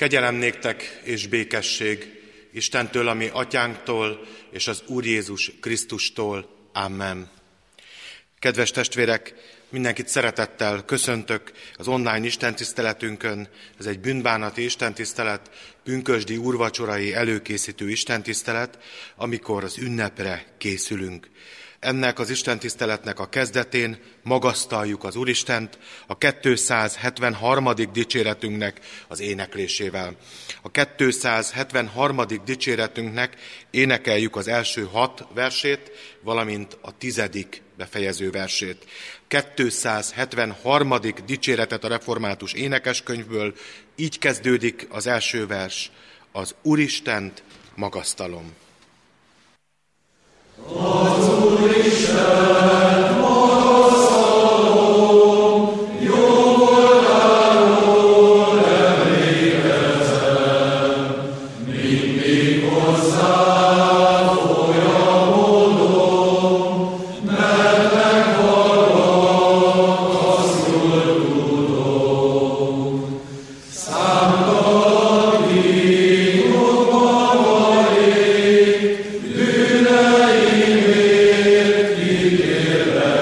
Kegyelem és békesség Istentől, ami atyánktól, és az Úr Jézus Krisztustól. Amen. Kedves testvérek, mindenkit szeretettel köszöntök az online istentiszteletünkön. Ez egy bűnbánati istentisztelet, pünkösdi úrvacsorai előkészítő istentisztelet, amikor az ünnepre készülünk. Ennek az Isten a kezdetén magasztaljuk az Úristent a 273. dicséretünknek az éneklésével. A 273. dicséretünknek énekeljük az első hat versét, valamint a tizedik befejező versét. 273. dicséretet a református énekeskönyvből, így kezdődik az első vers, az Úristent magasztalom. Az Úristen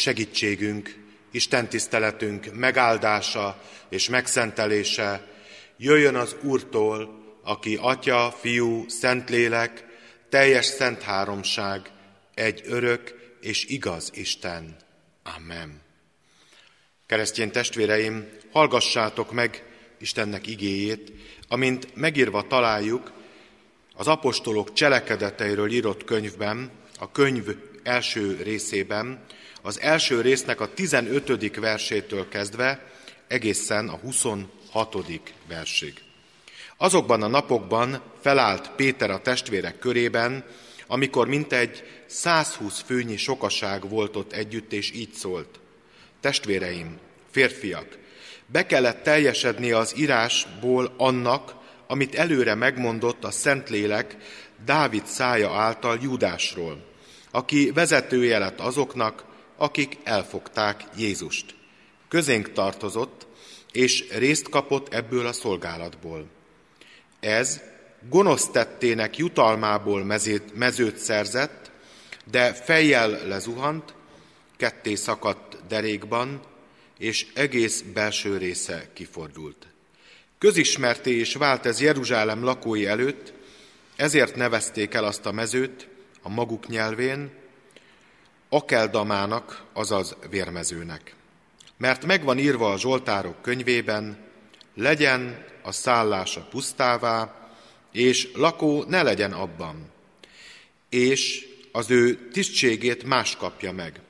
segítségünk, Isten tiszteletünk megáldása és megszentelése jöjjön az Úrtól, aki Atya, Fiú, Szentlélek, teljes szent háromság, egy örök és igaz Isten. Amen. Keresztény testvéreim, hallgassátok meg Istennek igéjét, amint megírva találjuk az apostolok cselekedeteiről írott könyvben, a könyv első részében, az első résznek a 15. versétől kezdve egészen a 26. versig. Azokban a napokban felállt Péter a testvérek körében, amikor mintegy 120 főnyi sokaság volt ott együtt, és így szólt. Testvéreim, férfiak, be kellett teljesedni az írásból annak, amit előre megmondott a Szentlélek Dávid szája által Júdásról, aki vezetője lett azoknak, akik elfogták Jézust. Közénk tartozott, és részt kapott ebből a szolgálatból. Ez gonosz tettének jutalmából mezőt, mezőt szerzett, de fejjel lezuhant, ketté szakadt derékban, és egész belső része kifordult. Közismerté és vált ez Jeruzsálem lakói előtt, ezért nevezték el azt a mezőt a maguk nyelvén, Akeldamának, azaz vérmezőnek. Mert megvan írva a Zsoltárok könyvében, legyen a szállása pusztává, és lakó ne legyen abban, és az ő tisztségét más kapja meg.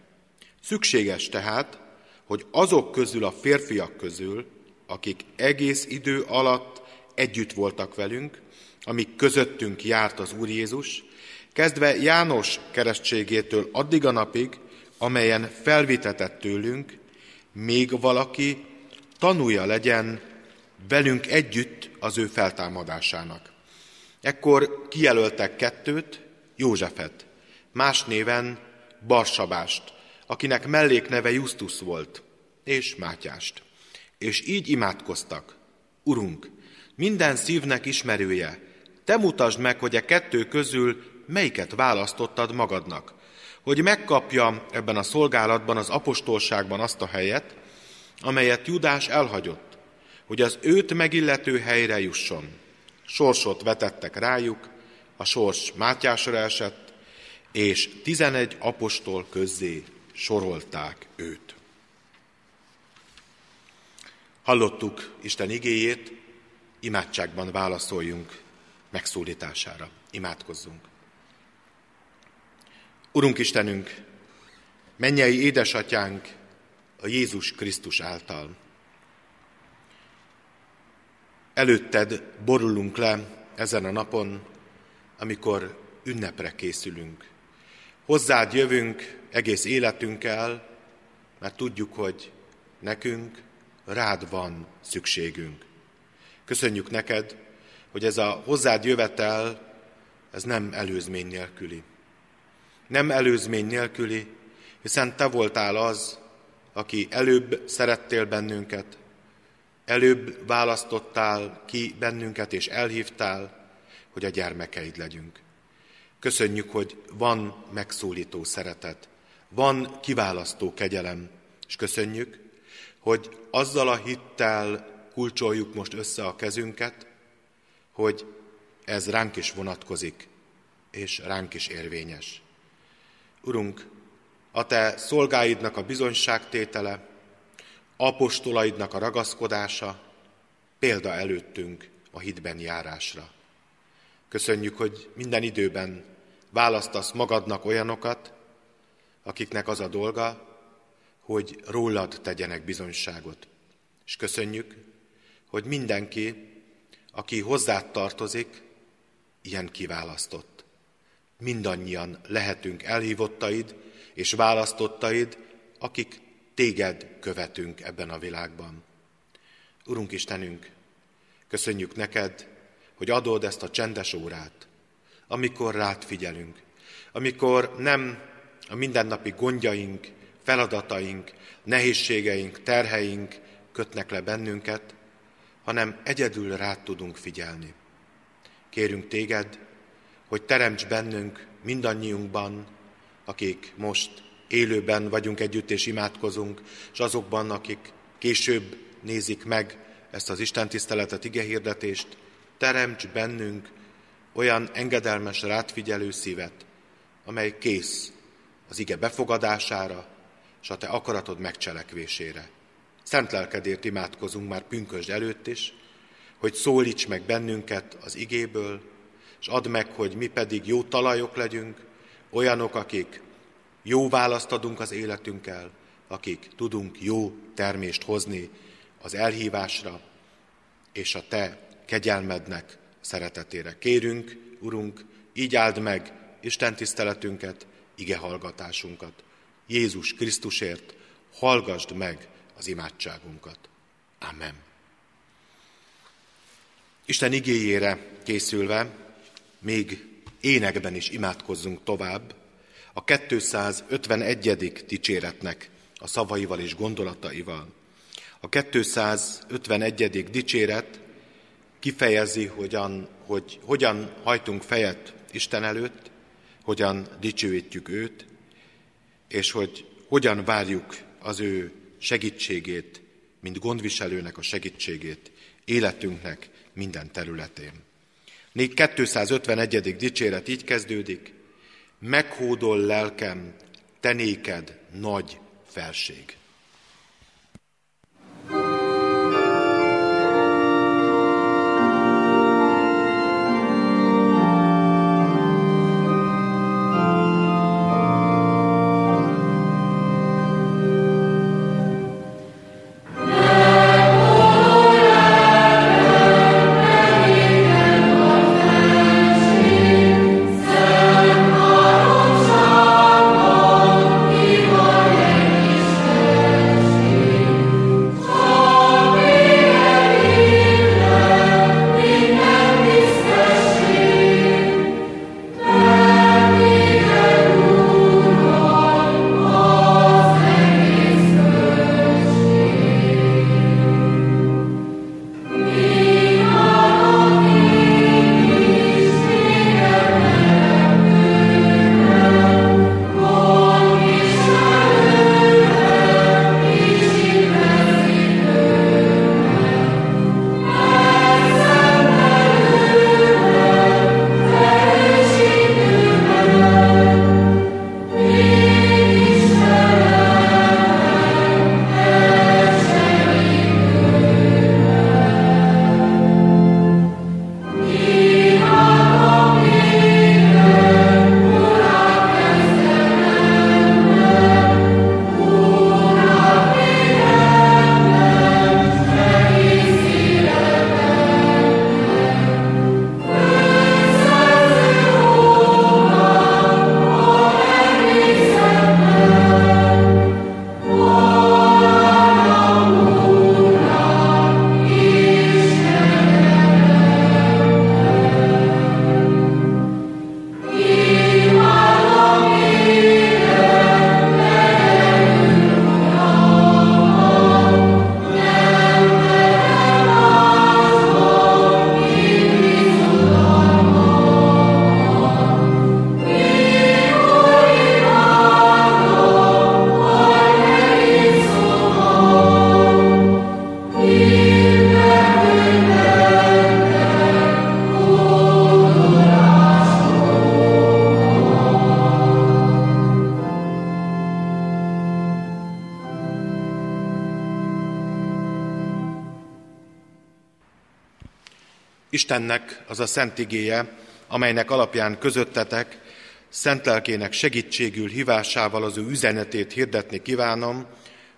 Szükséges tehát, hogy azok közül a férfiak közül, akik egész idő alatt együtt voltak velünk, amik közöttünk járt az Úr Jézus, kezdve János keresztségétől addig a napig, amelyen felvitetett tőlünk, még valaki tanulja legyen velünk együtt az ő feltámadásának. Ekkor kijelöltek kettőt, Józsefet, más néven Barsabást, akinek mellékneve Justus volt, és Mátyást. És így imádkoztak. Urunk, minden szívnek ismerője, te mutasd meg, hogy a kettő közül melyiket választottad magadnak, hogy megkapja ebben a szolgálatban, az apostolságban azt a helyet, amelyet Judás elhagyott, hogy az őt megillető helyre jusson. Sorsot vetettek rájuk, a sors Mátyásra esett, és tizenegy apostol közzé sorolták őt. Hallottuk Isten igéjét, imádságban válaszoljunk megszólítására. Imádkozzunk. Urunk Istenünk, mennyei édesatyánk a Jézus Krisztus által. Előtted borulunk le ezen a napon, amikor ünnepre készülünk. Hozzád jövünk egész életünkkel, mert tudjuk, hogy nekünk rád van szükségünk. Köszönjük neked, hogy ez a hozzád jövetel, ez nem előzmény nélküli. Nem előzmény nélküli, hiszen te voltál az, aki előbb szerettél bennünket, előbb választottál ki bennünket és elhívtál, hogy a gyermekeid legyünk. Köszönjük, hogy van megszólító szeretet, van kiválasztó kegyelem, és köszönjük, hogy azzal a hittel kulcsoljuk most össze a kezünket, hogy ez ránk is vonatkozik, és ránk is érvényes. Urunk, a Te szolgáidnak a bizonyságtétele, apostolaidnak a ragaszkodása példa előttünk a hitben járásra. Köszönjük, hogy minden időben választasz magadnak olyanokat, akiknek az a dolga, hogy rólad tegyenek bizonyságot. És köszönjük, hogy mindenki, aki hozzád tartozik, ilyen kiválasztott. Mindannyian lehetünk elhívottaid és választottaid, akik téged követünk ebben a világban. Urunk Istenünk, köszönjük neked, hogy adod ezt a csendes órát, amikor rád figyelünk, amikor nem a mindennapi gondjaink, feladataink, nehézségeink, terheink kötnek le bennünket, hanem egyedül rád tudunk figyelni. Kérünk téged, hogy teremts bennünk mindannyiunkban, akik most élőben vagyunk együtt és imádkozunk, és azokban, akik később nézik meg ezt az Isten tiszteletet, ige hirdetést, teremts bennünk olyan engedelmes, rátfigyelő szívet, amely kész az ige befogadására, és a te akaratod megcselekvésére. Szent lelkedért imádkozunk már pünkösd előtt is, hogy szólíts meg bennünket az igéből, és add meg, hogy mi pedig jó talajok legyünk, olyanok, akik jó választ adunk az életünkkel, akik tudunk jó termést hozni az elhívásra, és a Te kegyelmednek szeretetére. Kérünk, Urunk, így áld meg Isten tiszteletünket, ige hallgatásunkat. Jézus Krisztusért hallgasd meg az imádságunkat. Amen. Isten igéjére készülve, még énekben is imádkozzunk tovább, a 251. dicséretnek a szavaival és gondolataival. A 251. dicséret kifejezi, hogyan, hogy hogyan hajtunk fejet Isten előtt, hogyan dicsőítjük őt, és hogy hogyan várjuk az ő segítségét, mint gondviselőnek a segítségét életünknek minden területén. 251. dicséret így kezdődik, meghódol lelkem, tenéked nagy felség. Istennek az a szent igéje, amelynek alapján közöttetek, szent lelkének segítségül hívásával az ő üzenetét hirdetni kívánom,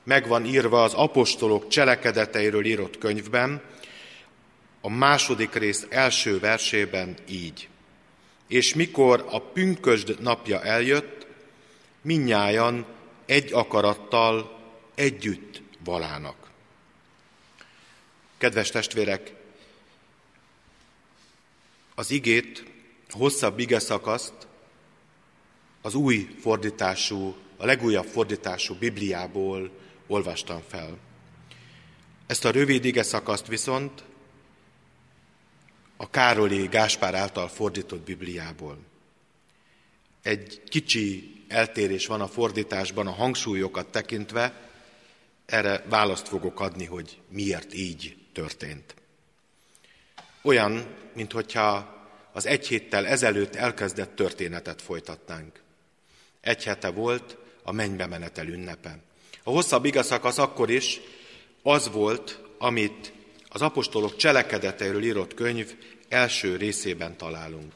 megvan írva az apostolok cselekedeteiről írott könyvben, a második rész első versében így. És mikor a pünkösd napja eljött, minnyájan egy akarattal együtt valának. Kedves testvérek, az igét, a hosszabb ige szakaszt az új fordítású, a legújabb fordítású Bibliából olvastam fel. Ezt a rövid ige szakaszt viszont a Károli Gáspár által fordított Bibliából. Egy kicsi eltérés van a fordításban a hangsúlyokat tekintve, erre választ fogok adni, hogy miért így történt. Olyan, minthogyha az egy héttel ezelőtt elkezdett történetet folytatnánk. Egy hete volt a mennybe menetel ünnepe. A hosszabb igazszakasz akkor is az volt, amit az apostolok cselekedeteiről írott könyv első részében találunk.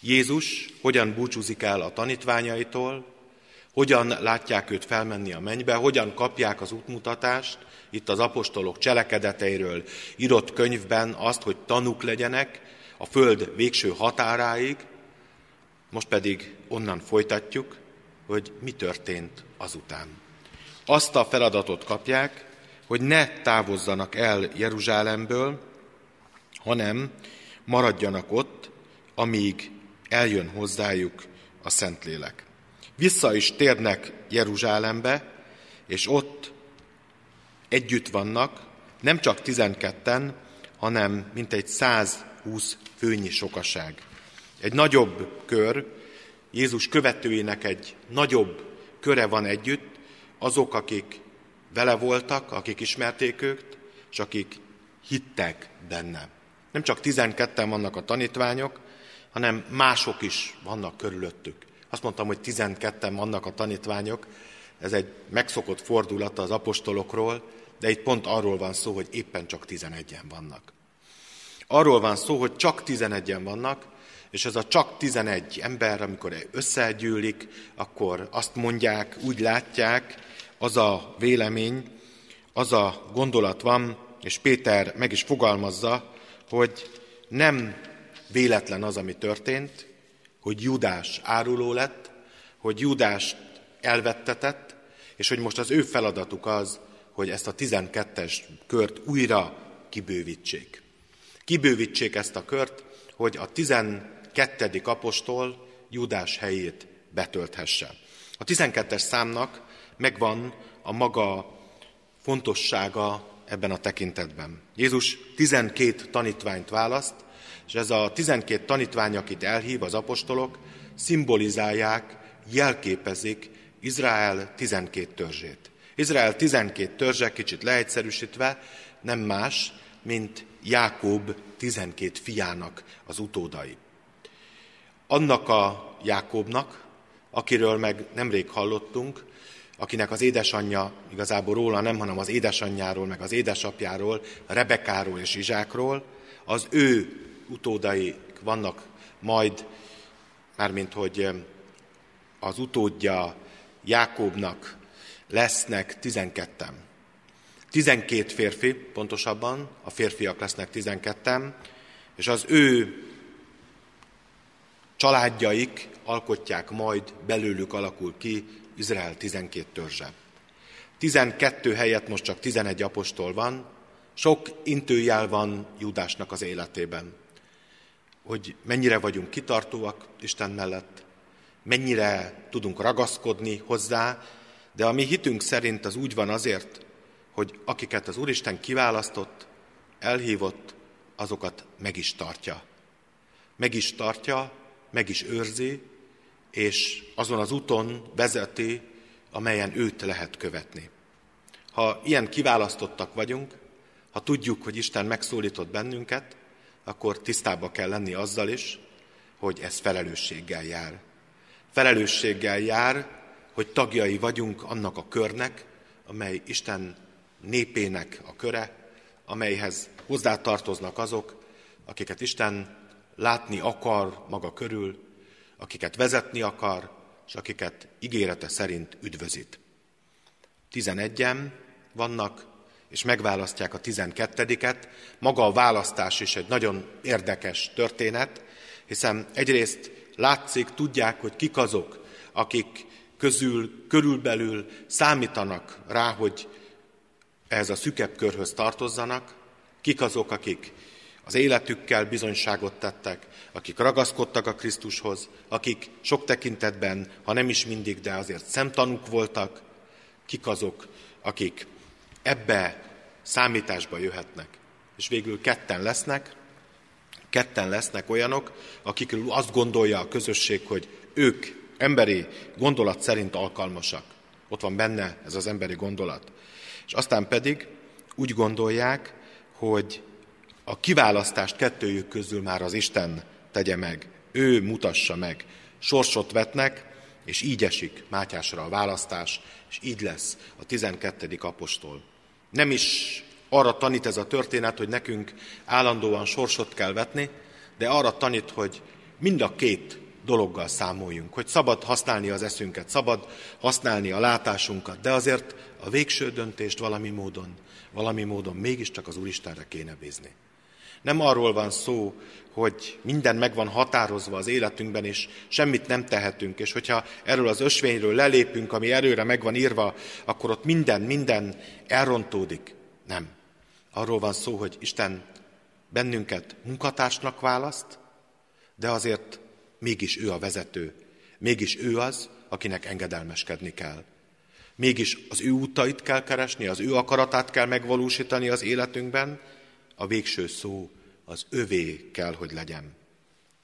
Jézus hogyan búcsúzik el a tanítványaitól, hogyan látják őt felmenni a mennybe, hogyan kapják az útmutatást, itt az apostolok cselekedeteiről írott könyvben azt, hogy tanuk legyenek a föld végső határáig, most pedig onnan folytatjuk, hogy mi történt azután. Azt a feladatot kapják, hogy ne távozzanak el Jeruzsálemből, hanem maradjanak ott, amíg eljön hozzájuk a Szentlélek. Vissza is térnek Jeruzsálembe, és ott együtt vannak, nem csak tizenketten, hanem mintegy 120 főnyi sokaság. Egy nagyobb kör, Jézus követőinek egy nagyobb köre van együtt, azok, akik vele voltak, akik ismerték őt, és akik hittek benne. Nem csak 12-en vannak a tanítványok, hanem mások is vannak körülöttük. Azt mondtam, hogy 12-en vannak a tanítványok, ez egy megszokott fordulata az apostolokról, de itt pont arról van szó, hogy éppen csak 11-en vannak. Arról van szó, hogy csak 11-en vannak, és ez a csak 11 ember, amikor összegyűlik, akkor azt mondják, úgy látják, az a vélemény, az a gondolat van, és Péter meg is fogalmazza, hogy nem véletlen az, ami történt, hogy Judás áruló lett, hogy Judás elvettetett, és hogy most az ő feladatuk az, hogy ezt a 12-es kört újra kibővítsék. Kibővítsék ezt a kört, hogy a 12. apostol Judás helyét betölthesse. A 12-es számnak megvan a maga fontossága ebben a tekintetben. Jézus 12 tanítványt választ, és ez a 12 tanítvány, akit elhív az apostolok, szimbolizálják, jelképezik Izrael 12 törzsét. Izrael 12 törzse, kicsit leegyszerűsítve, nem más, mint Jákob 12 fiának az utódai. Annak a Jákobnak, akiről meg nemrég hallottunk, akinek az édesanyja igazából róla nem, hanem az édesanyjáról, meg az édesapjáról, Rebekáról és Izsákról, az ő utódai vannak majd, mármint hogy az utódja Jákobnak lesznek tizenketten. Tizenkét férfi, pontosabban, a férfiak lesznek tizenketten, és az ő családjaik alkotják majd, belőlük alakul ki Izrael 12 törzse. 12 helyett most csak 11 apostol van, sok intőjel van Judásnak az életében. Hogy mennyire vagyunk kitartóak Isten mellett, mennyire tudunk ragaszkodni hozzá, de a mi hitünk szerint az úgy van azért, hogy akiket az Úristen kiválasztott, elhívott, azokat meg is tartja. Meg is tartja, meg is őrzi, és azon az úton vezeti, amelyen őt lehet követni. Ha ilyen kiválasztottak vagyunk, ha tudjuk, hogy Isten megszólított bennünket, akkor tisztába kell lenni azzal is, hogy ez felelősséggel jár. Felelősséggel jár, hogy tagjai vagyunk annak a körnek, amely Isten népének a köre, amelyhez hozzátartoznak azok, akiket Isten látni akar maga körül, akiket vezetni akar, és akiket ígérete szerint üdvözít. Tizenegyen vannak, és megválasztják a tizenkettediket. Maga a választás is egy nagyon érdekes történet, hiszen egyrészt látszik, tudják, hogy kik azok, akik közül, körülbelül számítanak rá, hogy ehhez a szükebb körhöz tartozzanak, kik azok, akik az életükkel bizonyságot tettek, akik ragaszkodtak a Krisztushoz, akik sok tekintetben, ha nem is mindig, de azért szemtanúk voltak, kik azok, akik ebbe számításba jöhetnek. És végül ketten lesznek, ketten lesznek olyanok, akikről azt gondolja a közösség, hogy ők emberi gondolat szerint alkalmasak. Ott van benne ez az emberi gondolat. És aztán pedig úgy gondolják, hogy a kiválasztást kettőjük közül már az Isten tegye meg, ő mutassa meg. Sorsot vetnek, és így esik Mátyásra a választás, és így lesz a 12. apostol. Nem is arra tanít ez a történet, hogy nekünk állandóan sorsot kell vetni, de arra tanít, hogy mind a két dologgal számoljunk, hogy szabad használni az eszünket, szabad használni a látásunkat, de azért a végső döntést valami módon, valami módon mégiscsak az Úristenre kéne bízni. Nem arról van szó, hogy minden meg van határozva az életünkben, és semmit nem tehetünk, és hogyha erről az ösvényről lelépünk, ami erőre meg van írva, akkor ott minden, minden elrontódik. Nem. Arról van szó, hogy Isten bennünket munkatársnak választ, de azért mégis ő a vezető, mégis ő az, akinek engedelmeskedni kell. Mégis az ő útait kell keresni, az ő akaratát kell megvalósítani az életünkben, a végső szó az övé kell, hogy legyen.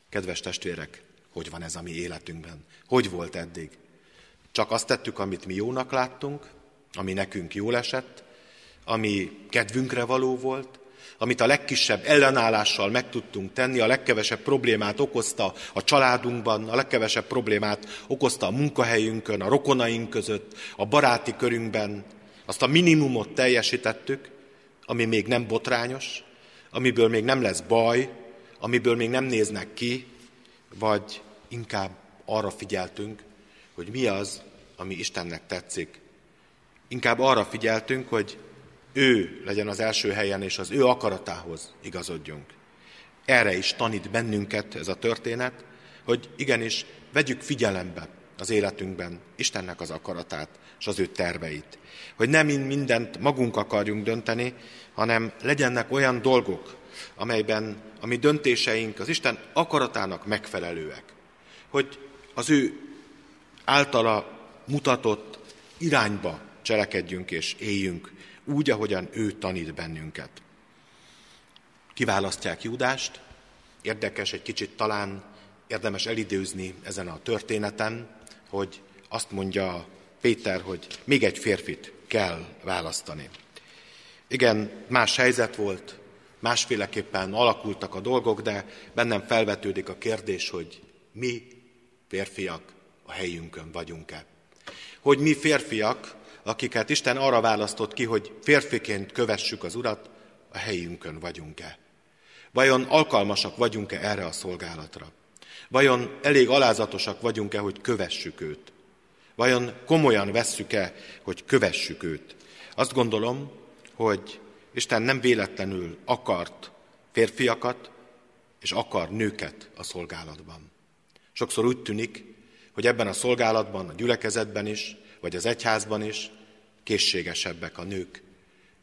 Kedves testvérek, hogy van ez a mi életünkben? Hogy volt eddig? Csak azt tettük, amit mi jónak láttunk, ami nekünk jól esett, ami kedvünkre való volt, amit a legkisebb ellenállással meg tudtunk tenni, a legkevesebb problémát okozta a családunkban, a legkevesebb problémát okozta a munkahelyünkön, a rokonaink között, a baráti körünkben, azt a minimumot teljesítettük, ami még nem botrányos, amiből még nem lesz baj, amiből még nem néznek ki, vagy inkább arra figyeltünk, hogy mi az, ami Istennek tetszik. Inkább arra figyeltünk, hogy ő legyen az első helyen, és az ő akaratához igazodjunk. Erre is tanít bennünket ez a történet, hogy igenis vegyük figyelembe az életünkben Istennek az akaratát és az ő terveit. Hogy nem mindent magunk akarjunk dönteni, hanem legyenek olyan dolgok, amelyben a mi döntéseink az Isten akaratának megfelelőek. Hogy az ő általa mutatott irányba cselekedjünk és éljünk, úgy, ahogyan ő tanít bennünket. Kiválasztják Júdást, érdekes egy kicsit talán érdemes elidőzni ezen a történeten, hogy azt mondja Péter, hogy még egy férfit kell választani. Igen, más helyzet volt, másféleképpen alakultak a dolgok, de bennem felvetődik a kérdés, hogy mi férfiak a helyünkön vagyunk-e. Hogy mi férfiak, akiket Isten arra választott ki, hogy férfiként kövessük az Urat, a helyünkön vagyunk-e. Vajon alkalmasak vagyunk-e erre a szolgálatra? Vajon elég alázatosak vagyunk-e, hogy kövessük őt? Vajon komolyan vesszük-e, hogy kövessük őt? Azt gondolom, hogy Isten nem véletlenül akart férfiakat, és akar nőket a szolgálatban. Sokszor úgy tűnik, hogy ebben a szolgálatban, a gyülekezetben is, vagy az egyházban is készségesebbek a nők,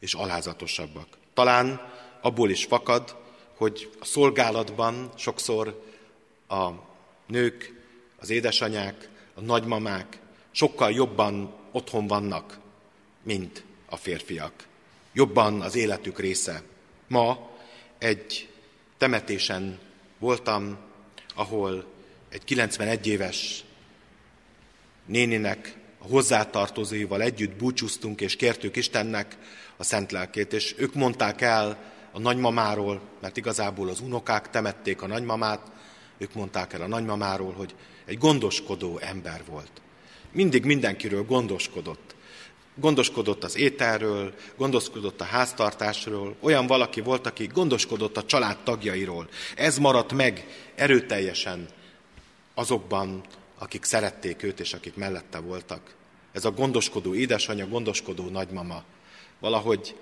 és alázatosabbak. Talán abból is fakad, hogy a szolgálatban sokszor a nők, az édesanyák, a nagymamák sokkal jobban otthon vannak, mint a férfiak. Jobban az életük része. Ma egy temetésen voltam, ahol egy 91 éves néninek a hozzátartozóival együtt búcsúztunk, és kértük Istennek a szent lelkét, és ők mondták el a nagymamáról, mert igazából az unokák temették a nagymamát, ők mondták el a nagymamáról, hogy egy gondoskodó ember volt. Mindig mindenkiről gondoskodott. Gondoskodott az ételről, gondoskodott a háztartásról, olyan valaki volt, aki gondoskodott a család tagjairól. Ez maradt meg erőteljesen azokban, akik szerették őt, és akik mellette voltak. Ez a gondoskodó édesanyja, gondoskodó nagymama. Valahogy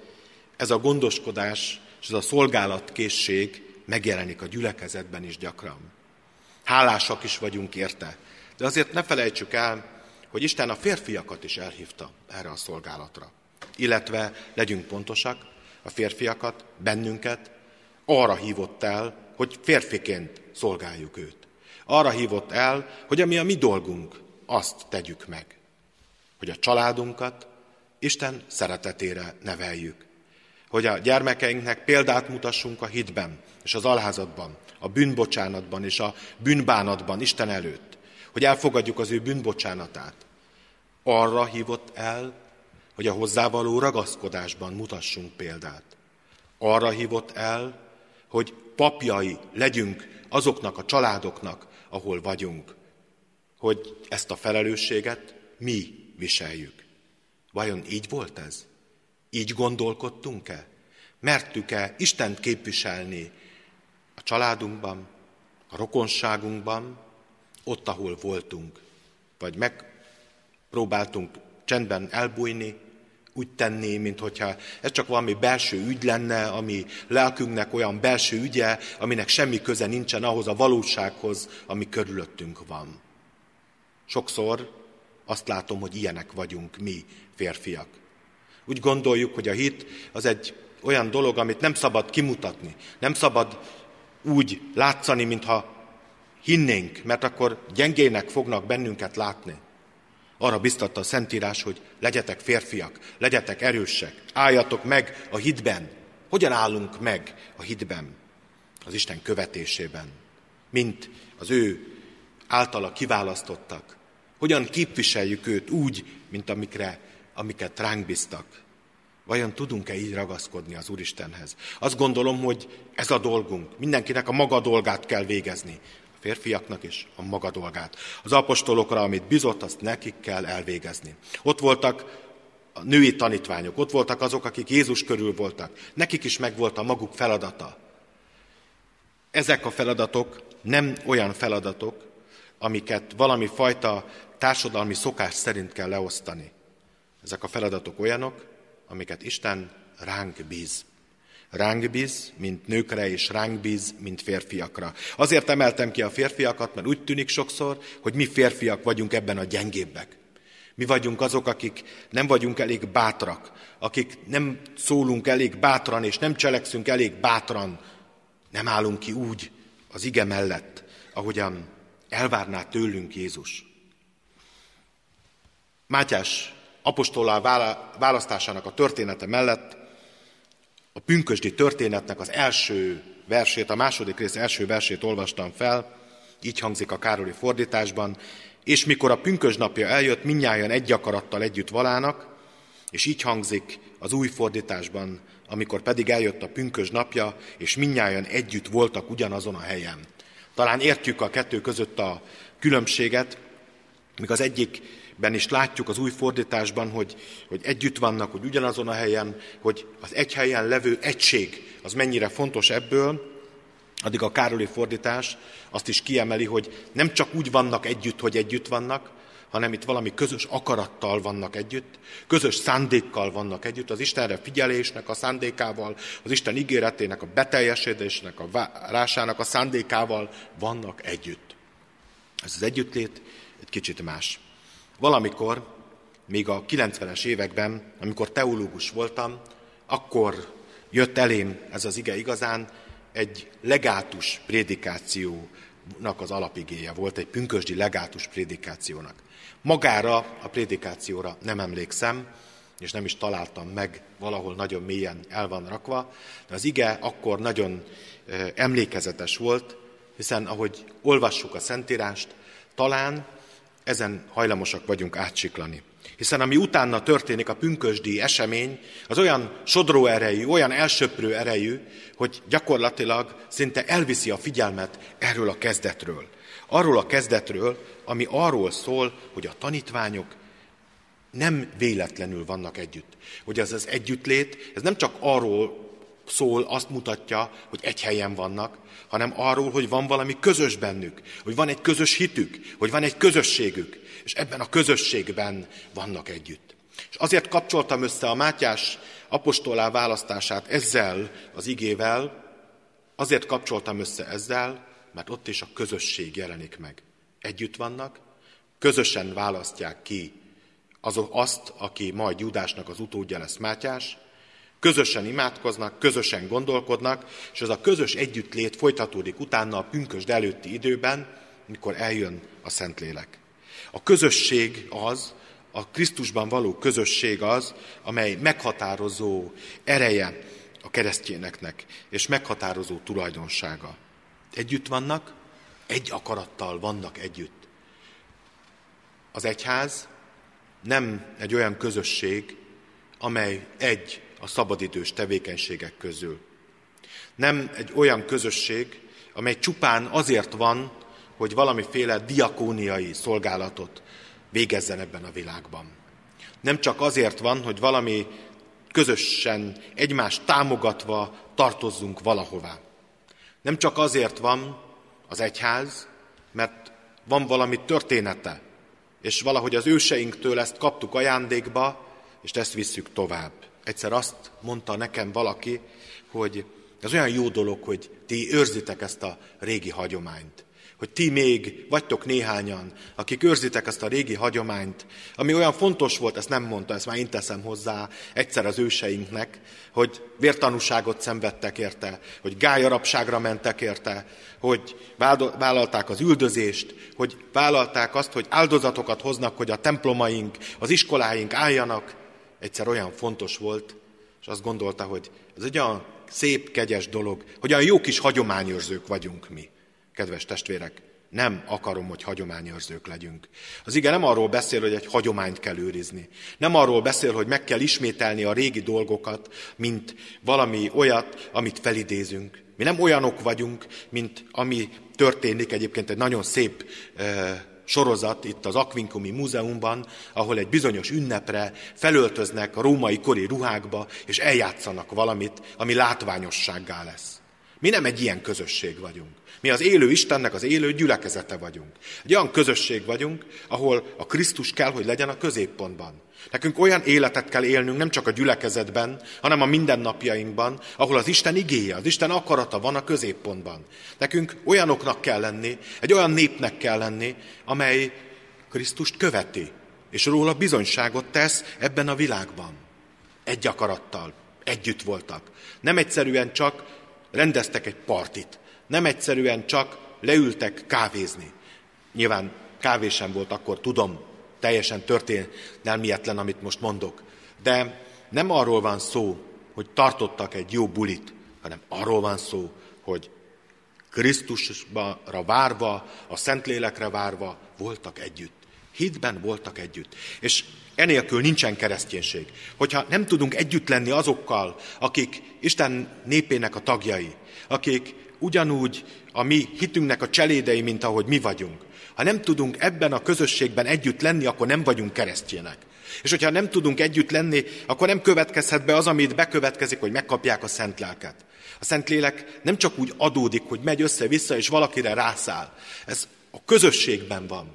ez a gondoskodás és ez a szolgálatkészség megjelenik a gyülekezetben is gyakran. Hálásak is vagyunk érte. De azért ne felejtsük el, hogy Isten a férfiakat is elhívta erre a szolgálatra. Illetve legyünk pontosak, a férfiakat, bennünket arra hívott el, hogy férfiként szolgáljuk őt. Arra hívott el, hogy ami a mi dolgunk, azt tegyük meg. Hogy a családunkat Isten szeretetére neveljük. Hogy a gyermekeinknek példát mutassunk a hitben és az alházatban, a bűnbocsánatban és a bűnbánatban Isten előtt. Hogy elfogadjuk az ő bűnbocsánatát. Arra hívott el, hogy a hozzávaló ragaszkodásban mutassunk példát. Arra hívott el, hogy papjai legyünk azoknak a családoknak, ahol vagyunk, hogy ezt a felelősséget mi viseljük. Vajon így volt ez? Így gondolkodtunk-e? Mertük-e Istent képviselni a családunkban, a rokonságunkban, ott, ahol voltunk? Vagy megpróbáltunk csendben elbújni, úgy tenni, mintha ez csak valami belső ügy lenne, ami lelkünknek olyan belső ügye, aminek semmi köze nincsen ahhoz a valósághoz, ami körülöttünk van. Sokszor azt látom, hogy ilyenek vagyunk mi, férfiak. Úgy gondoljuk, hogy a hit az egy olyan dolog, amit nem szabad kimutatni, nem szabad úgy látszani, mintha hinnénk, mert akkor gyengének fognak bennünket látni. Arra biztatta a Szentírás, hogy legyetek férfiak, legyetek erősek, álljatok meg a hitben. Hogyan állunk meg a hitben? Az Isten követésében, mint az ő általa kiválasztottak. Hogyan képviseljük őt úgy, mint amikre amiket ránk bíztak. Vajon tudunk-e így ragaszkodni az Úristenhez? Azt gondolom, hogy ez a dolgunk. Mindenkinek a maga dolgát kell végezni. Férfiaknak is a maga dolgát. Az apostolokra, amit bizott, azt nekik kell elvégezni. Ott voltak a női tanítványok, ott voltak azok, akik Jézus körül voltak. Nekik is megvolt a maguk feladata. Ezek a feladatok nem olyan feladatok, amiket valami fajta társadalmi szokás szerint kell leosztani. Ezek a feladatok olyanok, amiket Isten ránk bíz. Ránk bíz, mint nőkre, és ránk bíz, mint férfiakra. Azért emeltem ki a férfiakat, mert úgy tűnik sokszor, hogy mi férfiak vagyunk ebben a gyengébbek. Mi vagyunk azok, akik nem vagyunk elég bátrak, akik nem szólunk elég bátran, és nem cselekszünk elég bátran, nem állunk ki úgy az ige mellett, ahogyan elvárná tőlünk Jézus. Mátyás apostolá választásának a története mellett a pünkösdi történetnek az első versét, a második rész első versét olvastam fel, így hangzik a Károli fordításban, és mikor a pünkös napja eljött, minnyáján egy akarattal együtt valának, és így hangzik az új fordításban, amikor pedig eljött a pünkös napja, és minnyáján együtt voltak ugyanazon a helyen. Talán értjük a kettő között a különbséget, míg az egyikben is látjuk az új fordításban, hogy, hogy együtt vannak, hogy ugyanazon a helyen, hogy az egy helyen levő egység az mennyire fontos ebből, addig a Károli fordítás azt is kiemeli, hogy nem csak úgy vannak együtt, hogy együtt vannak, hanem itt valami közös akarattal vannak együtt, közös szándékkal vannak együtt, az Istenre figyelésnek a szándékával, az Isten ígéretének a beteljesedésnek, a várásának a szándékával vannak együtt. Ez az együttlét egy kicsit más. Valamikor, még a 90-es években, amikor teológus voltam, akkor jött elém ez az ige igazán, egy legátus prédikációnak az alapigéje volt, egy pünkösdi legátus prédikációnak. Magára a prédikációra nem emlékszem, és nem is találtam meg, valahol nagyon mélyen el van rakva, de az ige akkor nagyon emlékezetes volt, hiszen ahogy olvassuk a Szentírást, talán ezen hajlamosak vagyunk átsiklani. Hiszen ami utána történik, a pünkösdi esemény, az olyan sodró erejű, olyan elsöprő erejű, hogy gyakorlatilag szinte elviszi a figyelmet erről a kezdetről. Arról a kezdetről, ami arról szól, hogy a tanítványok nem véletlenül vannak együtt. Hogy ez az együttlét, ez nem csak arról szól, azt mutatja, hogy egy helyen vannak, hanem arról, hogy van valami közös bennük, hogy van egy közös hitük, hogy van egy közösségük, és ebben a közösségben vannak együtt. És azért kapcsoltam össze a Mátyás apostolá választását ezzel az igével, azért kapcsoltam össze ezzel, mert ott is a közösség jelenik meg. Együtt vannak, közösen választják ki azok azt, aki majd Judásnak az utódja lesz Mátyás, közösen imádkoznak, közösen gondolkodnak, és ez a közös együttlét folytatódik utána a pünkösd előtti időben, mikor eljön a Szentlélek. A közösség az, a Krisztusban való közösség az, amely meghatározó ereje a keresztényeknek, és meghatározó tulajdonsága. Együtt vannak, egy akarattal vannak együtt. Az egyház nem egy olyan közösség, amely egy a szabadidős tevékenységek közül. Nem egy olyan közösség, amely csupán azért van, hogy valamiféle diakóniai szolgálatot végezzen ebben a világban. Nem csak azért van, hogy valami közösen egymást támogatva tartozzunk valahová. Nem csak azért van az egyház, mert van valami története, és valahogy az őseinktől ezt kaptuk ajándékba, és ezt visszük tovább. Egyszer azt mondta nekem valaki, hogy ez olyan jó dolog, hogy ti őrzitek ezt a régi hagyományt hogy ti még vagytok néhányan, akik őrzitek ezt a régi hagyományt, ami olyan fontos volt, ezt nem mondta, ezt már én teszem hozzá egyszer az őseinknek, hogy vértanúságot szenvedtek érte, hogy gályarapságra mentek érte, hogy vállalták az üldözést, hogy vállalták azt, hogy áldozatokat hoznak, hogy a templomaink, az iskoláink álljanak. Egyszer olyan fontos volt, és azt gondolta, hogy ez egy olyan szép, kegyes dolog, hogy olyan jó kis hagyományőrzők vagyunk mi. Kedves testvérek, Nem akarom, hogy hagyományőrzők legyünk. Az ige nem arról beszél, hogy egy hagyományt kell őrizni. Nem arról beszél, hogy meg kell ismételni a régi dolgokat, mint valami olyat, amit felidézünk. Mi nem olyanok vagyunk, mint ami történik egyébként egy nagyon szép sorozat itt az Aquincumi Múzeumban, ahol egy bizonyos ünnepre felöltöznek a római kori ruhákba, és eljátszanak valamit, ami látványossággá lesz. Mi nem egy ilyen közösség vagyunk. Mi az élő Istennek az élő gyülekezete vagyunk. Egy olyan közösség vagyunk, ahol a Krisztus kell, hogy legyen a középpontban. Nekünk olyan életet kell élnünk, nem csak a gyülekezetben, hanem a mindennapjainkban, ahol az Isten igéje, az Isten akarata van a középpontban. Nekünk olyanoknak kell lenni, egy olyan népnek kell lenni, amely Krisztust követi, és róla bizonyságot tesz ebben a világban. Egy akarattal, együtt voltak. Nem egyszerűen csak rendeztek egy partit, nem egyszerűen csak leültek kávézni. Nyilván kávé sem volt akkor, tudom, teljesen történelmietlen, amit most mondok. De nem arról van szó, hogy tartottak egy jó bulit, hanem arról van szó, hogy Krisztusra várva, a Szentlélekre várva voltak együtt. Hitben voltak együtt. És enélkül nincsen kereszténység. Hogyha nem tudunk együtt lenni azokkal, akik Isten népének a tagjai, akik ugyanúgy a mi hitünknek a cselédei, mint ahogy mi vagyunk. Ha nem tudunk ebben a közösségben együtt lenni, akkor nem vagyunk keresztjének. És hogyha nem tudunk együtt lenni, akkor nem következhet be az, amit bekövetkezik, hogy megkapják a szent lelket. A szent lélek nem csak úgy adódik, hogy megy össze-vissza, és valakire rászáll. Ez a közösségben van.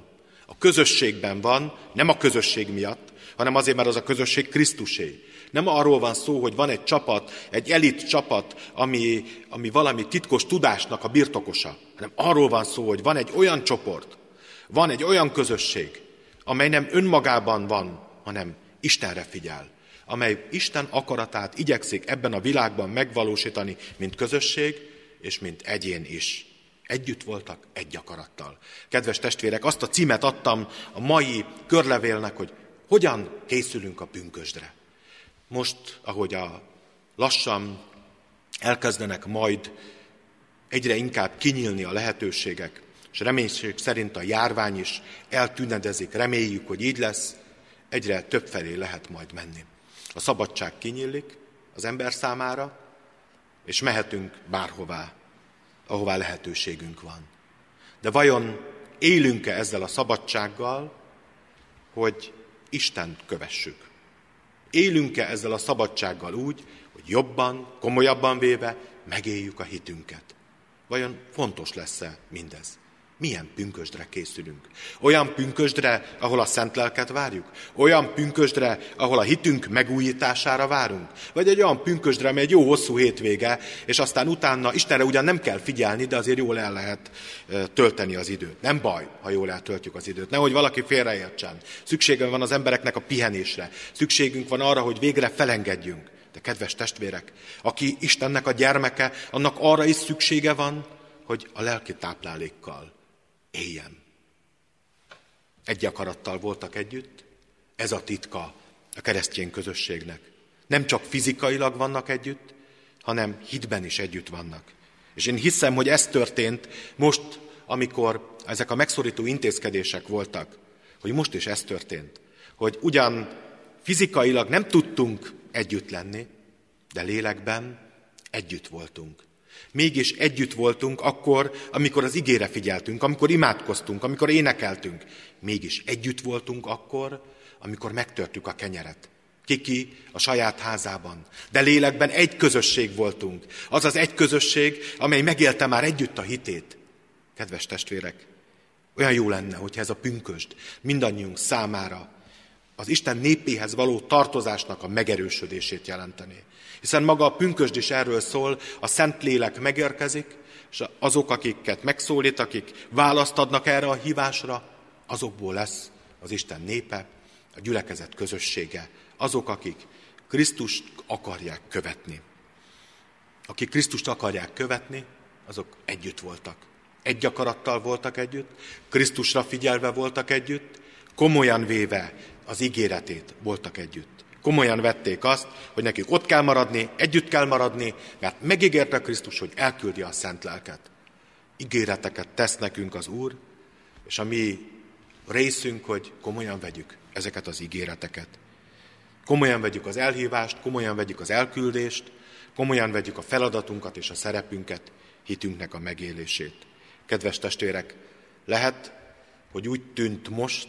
A közösségben van, nem a közösség miatt, hanem azért, mert az a közösség Krisztusé. Nem arról van szó, hogy van egy csapat, egy elit csapat, ami, ami valami titkos tudásnak a birtokosa, hanem arról van szó, hogy van egy olyan csoport, van egy olyan közösség, amely nem önmagában van, hanem Istenre figyel, amely Isten akaratát igyekszik ebben a világban megvalósítani, mint közösség, és mint egyén is. Együtt voltak egy akarattal. Kedves testvérek, azt a címet adtam a mai körlevélnek, hogy hogyan készülünk a pünkösdre. Most, ahogy a lassan elkezdenek majd egyre inkább kinyílni a lehetőségek, és reménység szerint a járvány is eltűnedezik, reméljük, hogy így lesz, egyre több felé lehet majd menni. A szabadság kinyílik az ember számára, és mehetünk bárhová, ahová lehetőségünk van. De vajon élünk-e ezzel a szabadsággal, hogy Istent kövessük? Élünk-e ezzel a szabadsággal úgy, hogy jobban, komolyabban véve megéljük a hitünket? Vajon fontos lesz-e mindez? Milyen pünkösdre készülünk? Olyan pünkösdre, ahol a szent lelket várjuk? Olyan pünkösdre, ahol a hitünk megújítására várunk? Vagy egy olyan pünkösdre, amely egy jó hosszú hétvége, és aztán utána Istenre ugyan nem kell figyelni, de azért jól el lehet tölteni az időt. Nem baj, ha jól eltöltjük az időt. Nehogy valaki félreértsen. Szüksége van az embereknek a pihenésre. Szükségünk van arra, hogy végre felengedjünk. De kedves testvérek, aki Istennek a gyermeke, annak arra is szüksége van, hogy a lelki táplálékkal éljen. Egy akarattal voltak együtt, ez a titka a keresztény közösségnek. Nem csak fizikailag vannak együtt, hanem hitben is együtt vannak. És én hiszem, hogy ez történt most, amikor ezek a megszorító intézkedések voltak, hogy most is ez történt. Hogy ugyan fizikailag nem tudtunk együtt lenni, de lélekben együtt voltunk. Mégis együtt voltunk akkor, amikor az igére figyeltünk, amikor imádkoztunk, amikor énekeltünk. Mégis együtt voltunk akkor, amikor megtörtük a kenyeret. Kiki a saját házában. De lélekben egy közösség voltunk. Az az egy közösség, amely megélte már együtt a hitét. Kedves testvérek, olyan jó lenne, hogyha ez a pünkösd mindannyiunk számára az Isten népéhez való tartozásnak a megerősödését jelenteni. Hiszen maga a pünkösd is erről szól, a Szentlélek megérkezik, és azok, akiket megszólít, akik választ adnak erre a hívásra, azokból lesz az Isten népe, a gyülekezet közössége, azok, akik Krisztust akarják követni. Akik Krisztust akarják követni, azok együtt voltak. Egy akarattal voltak együtt, Krisztusra figyelve voltak együtt, komolyan véve az ígéretét voltak együtt. Komolyan vették azt, hogy nekik ott kell maradni, együtt kell maradni, mert megígérte Krisztus, hogy elküldi a szent lelket. Ígéreteket tesz nekünk az Úr, És a mi részünk, hogy komolyan vegyük ezeket az ígéreteket. Komolyan vegyük az elhívást, komolyan vegyük az elküldést, komolyan vegyük a feladatunkat és a szerepünket, hitünknek a megélését. Kedves testvérek, lehet, hogy úgy tűnt most,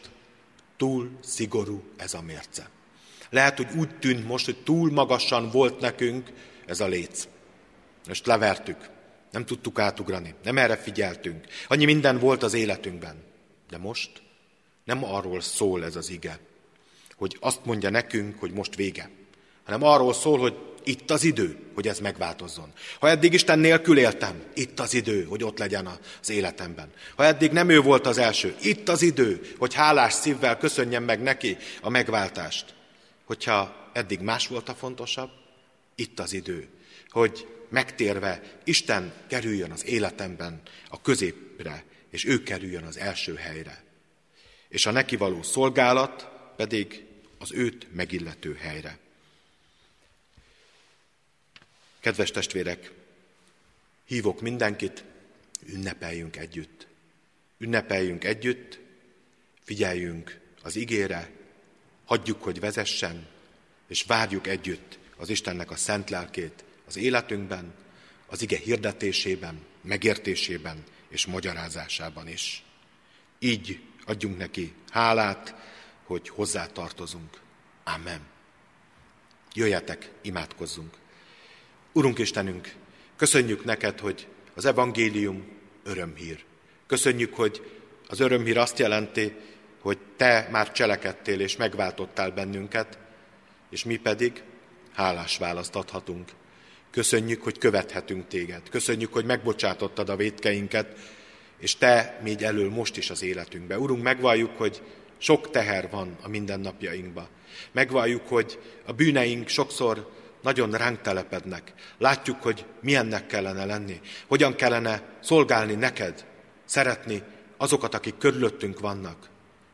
túl szigorú ez a mérce. Lehet, hogy úgy tűnt most, hogy túl magasan volt nekünk ez a léc. Most levertük, nem tudtuk átugrani, nem erre figyeltünk. Annyi minden volt az életünkben. De most nem arról szól ez az ige, hogy azt mondja nekünk, hogy most vége, hanem arról szól, hogy itt az idő, hogy ez megváltozzon. Ha eddig Isten nélkül éltem, itt az idő, hogy ott legyen az életemben. Ha eddig nem ő volt az első, itt az idő, hogy hálás szívvel köszönjem meg neki a megváltást. Hogyha eddig más volt a fontosabb, itt az idő, hogy megtérve Isten kerüljön az életemben a középre, és ő kerüljön az első helyre. És a neki való szolgálat pedig az őt megillető helyre. Kedves testvérek, hívok mindenkit, ünnepeljünk együtt. Ünnepeljünk együtt, figyeljünk az igére, hagyjuk, hogy vezessen, és várjuk együtt az Istennek a szent lelkét az életünkben, az ige hirdetésében, megértésében és magyarázásában is. Így adjunk neki hálát, hogy hozzá tartozunk. Amen. Jöjjetek, imádkozzunk. Urunk Istenünk, köszönjük neked, hogy az evangélium örömhír. Köszönjük, hogy az örömhír azt jelenti, hogy te már cselekedtél és megváltottál bennünket, és mi pedig hálás választ adhatunk. Köszönjük, hogy követhetünk téged. Köszönjük, hogy megbocsátottad a védkeinket, és te még elől most is az életünkbe. Urunk, megvalljuk, hogy sok teher van a mindennapjainkba. Megvalljuk, hogy a bűneink sokszor nagyon ránk telepednek. Látjuk, hogy milyennek kellene lenni, hogyan kellene szolgálni neked, szeretni azokat, akik körülöttünk vannak.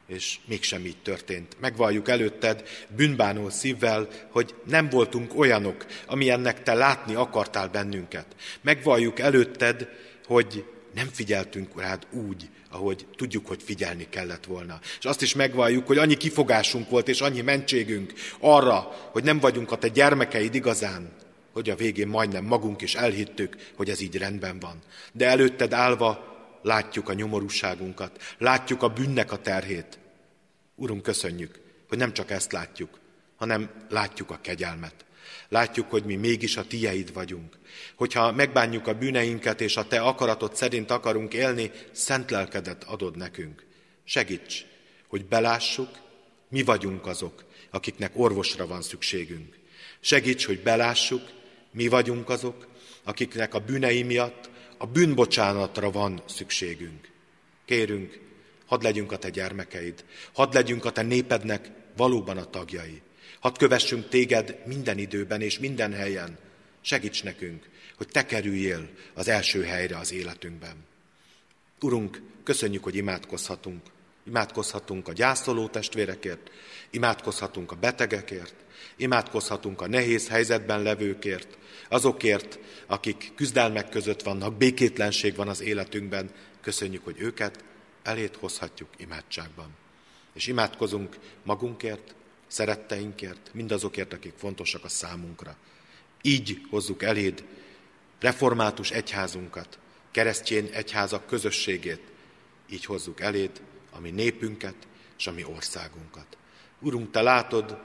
És mégsem így történt. Megvalljuk előtted bűnbánó szívvel, hogy nem voltunk olyanok, amilyennek te látni akartál bennünket. Megvalljuk előtted, hogy nem figyeltünk rád úgy, ahogy tudjuk, hogy figyelni kellett volna. És azt is megvalljuk, hogy annyi kifogásunk volt, és annyi mentségünk arra, hogy nem vagyunk a te gyermekeid igazán, hogy a végén majdnem magunk is elhittük, hogy ez így rendben van. De előtted állva látjuk a nyomorúságunkat, látjuk a bűnnek a terhét. Urunk, köszönjük, hogy nem csak ezt látjuk, hanem látjuk a kegyelmet. Látjuk, hogy mi mégis a tieid vagyunk. Hogyha megbánjuk a bűneinket, és a te akaratod szerint akarunk élni, szent lelkedet adod nekünk. Segíts, hogy belássuk, mi vagyunk azok, akiknek orvosra van szükségünk. Segíts, hogy belássuk, mi vagyunk azok, akiknek a bűnei miatt a bűnbocsánatra van szükségünk. Kérünk, hadd legyünk a te gyermekeid, hadd legyünk a te népednek valóban a tagjai. Hadd kövessünk téged minden időben és minden helyen. Segíts nekünk, hogy te kerüljél az első helyre az életünkben. Urunk, köszönjük, hogy imádkozhatunk. Imádkozhatunk a gyászoló testvérekért, imádkozhatunk a betegekért, imádkozhatunk a nehéz helyzetben levőkért, azokért, akik küzdelmek között vannak, békétlenség van az életünkben. Köszönjük, hogy őket elét hozhatjuk imádságban. És imádkozunk magunkért, szeretteinkért, mindazokért, akik fontosak a számunkra. Így hozzuk eléd református egyházunkat, keresztjén egyházak közösségét, így hozzuk eléd a mi népünket és a mi országunkat. Urunk, Te látod,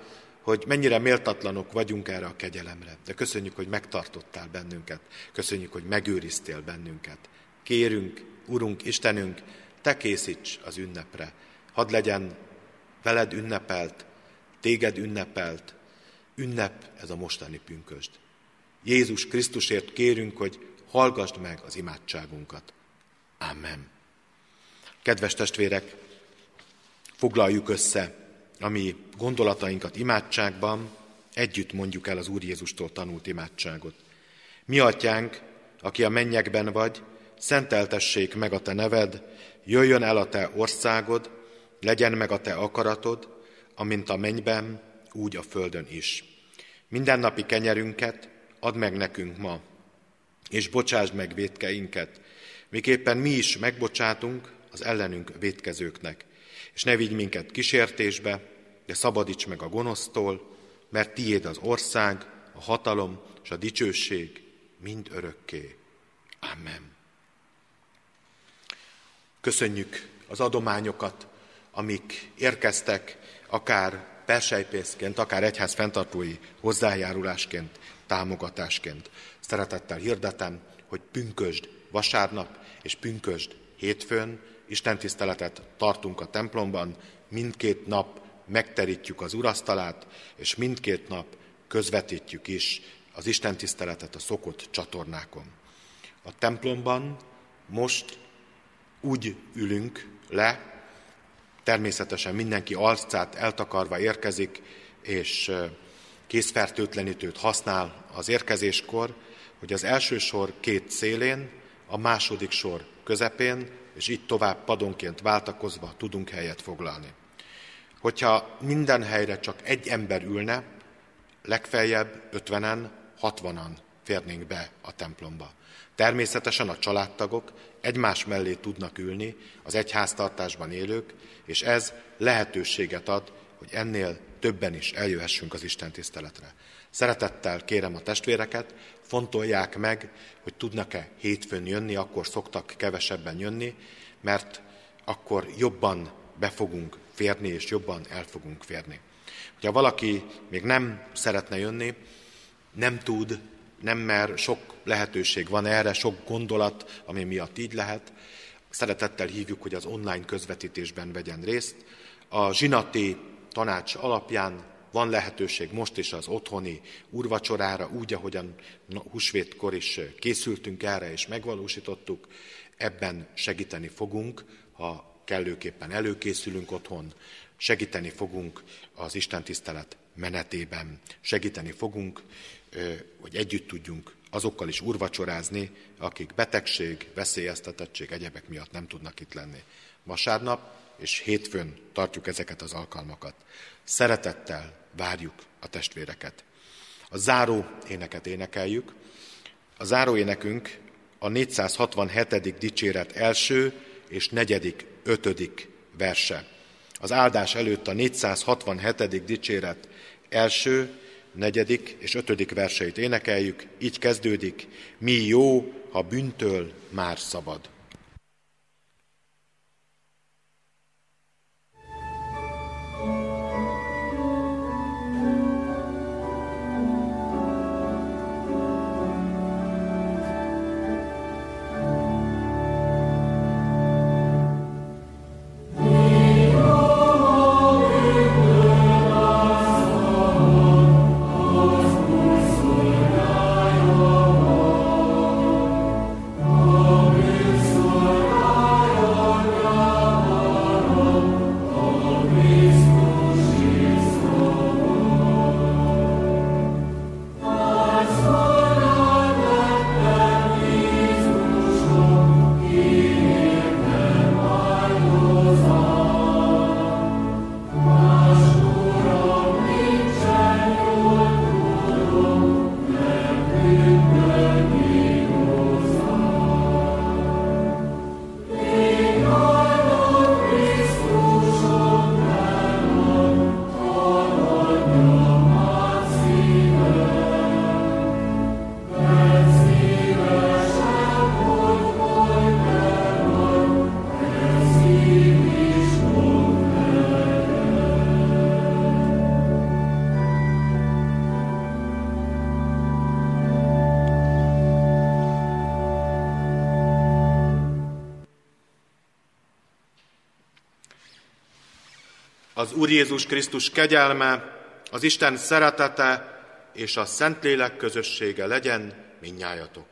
hogy mennyire méltatlanok vagyunk erre a kegyelemre, de köszönjük, hogy megtartottál bennünket, köszönjük, hogy megőriztél bennünket. Kérünk, Urunk, Istenünk, Te készíts az ünnepre, hadd legyen veled ünnepelt, téged ünnepelt, ünnep ez a mostani pünkösd. Jézus Krisztusért kérünk, hogy hallgassd meg az imádságunkat. Amen. Kedves testvérek, foglaljuk össze a mi gondolatainkat imádságban, együtt mondjuk el az Úr Jézustól tanult imádságot. Mi atyánk, aki a mennyekben vagy, szenteltessék meg a te neved, jöjjön el a te országod, legyen meg a te akaratod, amint a mennyben, úgy a földön is. Mindennapi kenyerünket add meg nekünk ma, és bocsásd meg védkeinket, miképpen mi is megbocsátunk az ellenünk vétkezőknek, és ne vigy minket kísértésbe, de szabadíts meg a gonosztól, mert tiéd az ország, a hatalom és a dicsőség mind örökké. Amen. Köszönjük az adományokat, amik érkeztek, akár persejpészként, akár egyház fenntartói hozzájárulásként, támogatásként. Szeretettel hirdetem, hogy pünkösd vasárnap és pünkösd hétfőn Isten tiszteletet tartunk a templomban, mindkét nap megterítjük az urasztalát, és mindkét nap közvetítjük is az Isten tiszteletet a szokott csatornákon. A templomban most úgy ülünk le, természetesen mindenki arcát eltakarva érkezik, és készfertőtlenítőt használ az érkezéskor, hogy az első sor két szélén, a második sor közepén, és így tovább padonként váltakozva tudunk helyet foglalni. Hogyha minden helyre csak egy ember ülne, legfeljebb ötvenen, hatvanan férnénk be a templomba. Természetesen a családtagok egymás mellé tudnak ülni, az egyháztartásban élők, és ez lehetőséget ad, hogy ennél többen is eljöhessünk az Isten tiszteletre. Szeretettel kérem a testvéreket, fontolják meg, hogy tudnak-e hétfőn jönni, akkor szoktak kevesebben jönni, mert akkor jobban be fogunk férni, és jobban el fogunk férni. Ha valaki még nem szeretne jönni, nem tud, nem mer, sok lehetőség van erre, sok gondolat, ami miatt így lehet, szeretettel hívjuk, hogy az online közvetítésben vegyen részt. A zsinati tanács alapján van lehetőség most is az otthoni úrvacsorára, úgy, ahogyan húsvétkor is készültünk erre és megvalósítottuk, ebben segíteni fogunk, ha kellőképpen előkészülünk otthon, segíteni fogunk az Isten tisztelet menetében, segíteni fogunk, hogy együtt tudjunk azokkal is urvacsorázni, akik betegség, veszélyeztetettség, egyebek miatt nem tudnak itt lenni. Vasárnap és hétfőn tartjuk ezeket az alkalmakat. Szeretettel várjuk a testvéreket. A záró éneket énekeljük. A záró énekünk a 467. dicséret első és negyedik, ötödik verse. Az áldás előtt a 467. dicséret első, negyedik és ötödik verseit énekeljük, így kezdődik, mi jó, ha bűntől már szabad. Az Úr Jézus Krisztus kegyelme, az Isten szeretete és a Szentlélek közössége legyen minnyájatokkal. Amen.